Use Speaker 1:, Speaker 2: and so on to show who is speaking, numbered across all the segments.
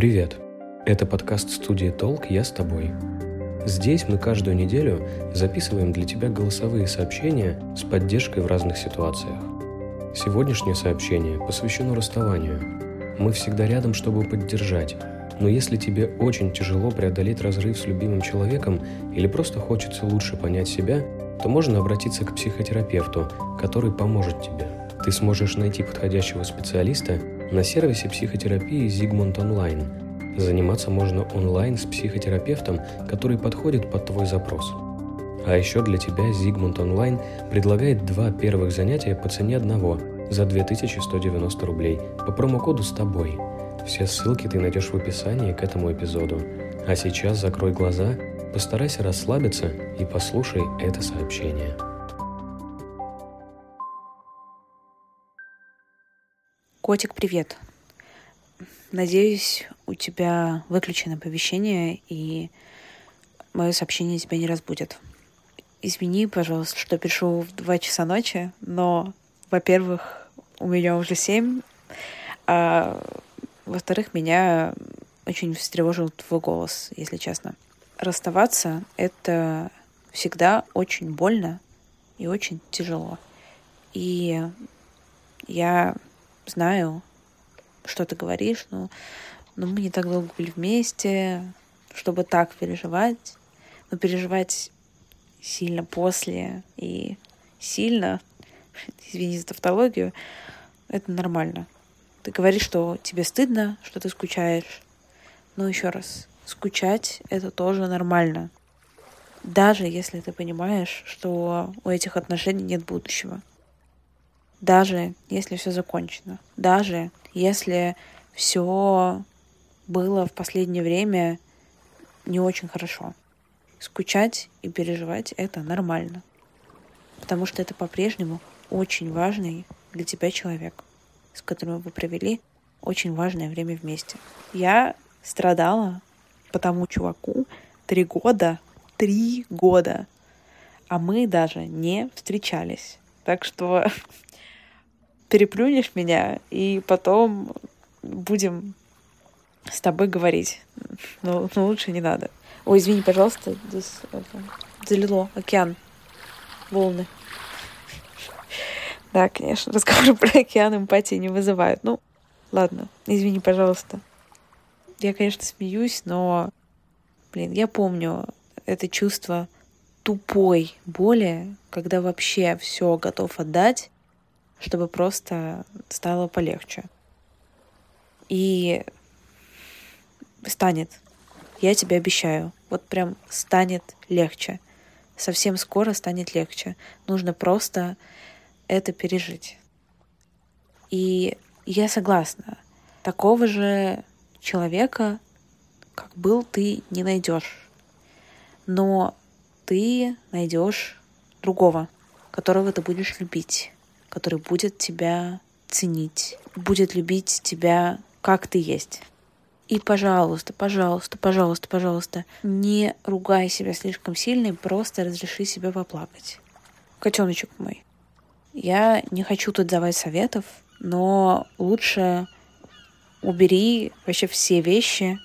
Speaker 1: Привет! Это подкаст студии «Толк. Я с тобой». Здесь мы каждую неделю записываем для тебя голосовые сообщения с поддержкой в разных ситуациях. Сегодняшнее сообщение посвящено расставанию. Мы всегда рядом, чтобы поддержать, но если тебе очень тяжело преодолеть разрыв с любимым человеком или просто хочется лучше понять себя, то можно обратиться к психотерапевту, который поможет тебе. Ты сможешь найти подходящего специалиста на сервисе психотерапии Zigmund Online. Заниматься можно онлайн с психотерапевтом, который подходит под твой запрос. А еще для тебя Zigmund Online предлагает два первых занятия по цене одного за 2190 рублей по промокоду «С тобой». Все ссылки ты найдешь в описании к этому эпизоду. А сейчас закрой глаза, постарайся расслабиться и послушай это сообщение.
Speaker 2: Котик, привет. Надеюсь, у тебя выключено оповещение, и мое сообщение тебя не разбудит. Извини, пожалуйста, что пишу в 2 часа ночи, но, во-первых, у меня уже 7, а во-вторых, меня очень встревожил твой голос, если честно. Расставаться — это всегда очень больно и очень тяжело. И я знаю, что ты говоришь, но, но мы не так долго были вместе, чтобы так переживать. Но переживать сильно после и сильно, извини за тавтологию, это нормально. Ты говоришь, что тебе стыдно, что ты скучаешь. Но еще раз, скучать — это тоже нормально. Даже если ты понимаешь, что у этих отношений нет будущего даже если все закончено, даже если все было в последнее время не очень хорошо. Скучать и переживать — это нормально. Потому что это по-прежнему очень важный для тебя человек, с которым вы провели очень важное время вместе. Я страдала по тому чуваку три года, три года, а мы даже не встречались. Так что переплюнешь меня, и потом будем с тобой говорить. Но, но лучше не надо. Ой, извини, пожалуйста, здесь это, залило океан, волны. Да, конечно, разговоры про океан эмпатии не вызывают. Ну, ладно, извини, пожалуйста. Я, конечно, смеюсь, но, блин, я помню это чувство тупой боли, когда вообще все готов отдать, чтобы просто стало полегче. И станет. Я тебе обещаю. Вот прям станет легче. Совсем скоро станет легче. Нужно просто это пережить. И я согласна. Такого же человека, как был, ты не найдешь. Но ты найдешь другого, которого ты будешь любить который будет тебя ценить, будет любить тебя, как ты есть. И, пожалуйста, пожалуйста, пожалуйста, пожалуйста, не ругай себя слишком сильно и просто разреши себе поплакать. Котеночек мой, я не хочу тут давать советов, но лучше убери вообще все вещи,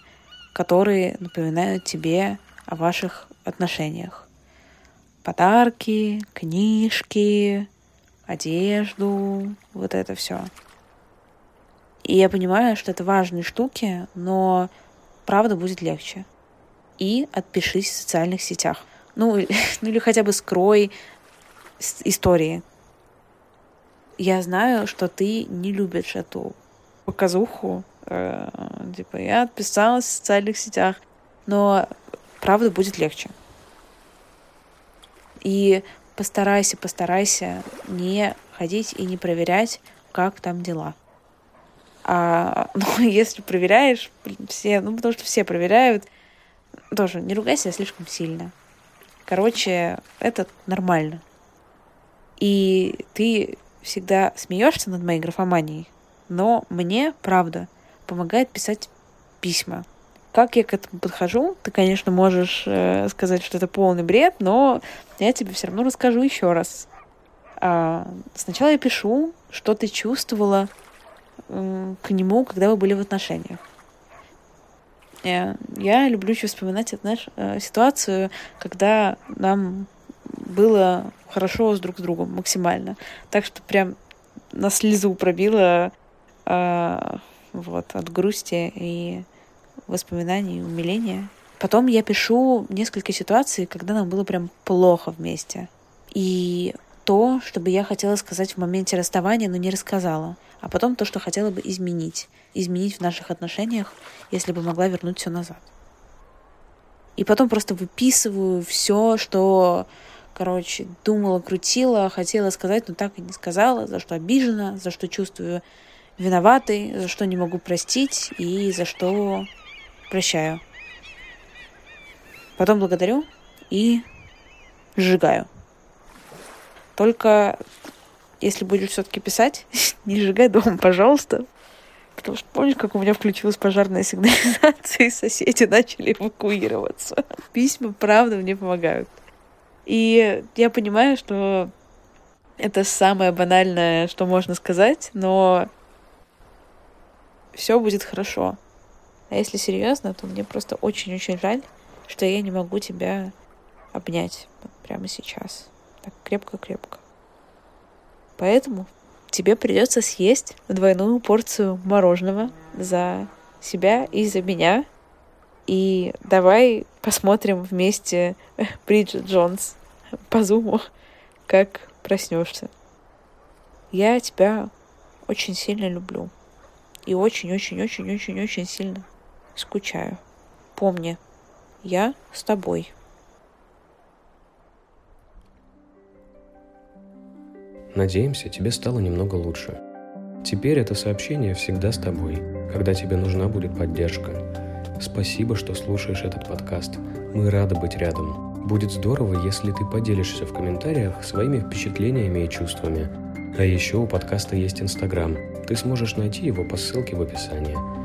Speaker 2: которые напоминают тебе о ваших отношениях. Подарки, книжки, одежду, вот это все. И я понимаю, что это важные штуки, но правда будет легче. И отпишись в социальных сетях. Ну, ну или хотя бы скрой истории. Я знаю, что ты не любишь эту показуху. Э, типа, я отписалась в социальных сетях. Но правда будет легче. И постарайся, постарайся не ходить и не проверять как там дела. А ну, если проверяешь, все, ну, потому что все проверяют, тоже не ругайся слишком сильно. Короче, это нормально. И ты всегда смеешься над моей графоманией, но мне, правда, помогает писать письма. Как я к этому подхожу? Ты, конечно, можешь э, сказать, что это полный бред, но я тебе все равно расскажу еще раз. А, сначала я пишу, что ты чувствовала э, к нему, когда вы были в отношениях. Я, я люблю еще вспоминать, знаешь, э, ситуацию, когда нам было хорошо с друг с другом максимально. Так что прям на слезу пробило э, вот, от грусти и воспоминаний, умиления. Потом я пишу несколько ситуаций, когда нам было прям плохо вместе. И то, что бы я хотела сказать в моменте расставания, но не рассказала. А потом то, что хотела бы изменить. Изменить в наших отношениях, если бы могла вернуть все назад. И потом просто выписываю все, что короче, думала, крутила, хотела сказать, но так и не сказала, за что обижена, за что чувствую виноватой, за что не могу простить и за что прощаю. Потом благодарю и сжигаю. Только если будешь все-таки писать, не сжигай дом, пожалуйста. Потому что помнишь, как у меня включилась пожарная сигнализация, и соседи начали эвакуироваться. Письма, правда, мне помогают. И я понимаю, что это самое банальное, что можно сказать, но все будет хорошо. А если серьезно, то мне просто очень-очень жаль, что я не могу тебя обнять прямо сейчас. Так крепко-крепко. Поэтому тебе придется съесть двойную порцию мороженого за себя и за меня. И давай посмотрим вместе Бриджит Джонс по зуму, как проснешься. Я тебя очень сильно люблю. И очень-очень-очень-очень-очень сильно скучаю. Помни, я с тобой.
Speaker 1: Надеемся, тебе стало немного лучше. Теперь это сообщение всегда с тобой, когда тебе нужна будет поддержка. Спасибо, что слушаешь этот подкаст. Мы рады быть рядом. Будет здорово, если ты поделишься в комментариях своими впечатлениями и чувствами. А еще у подкаста есть Инстаграм. Ты сможешь найти его по ссылке в описании.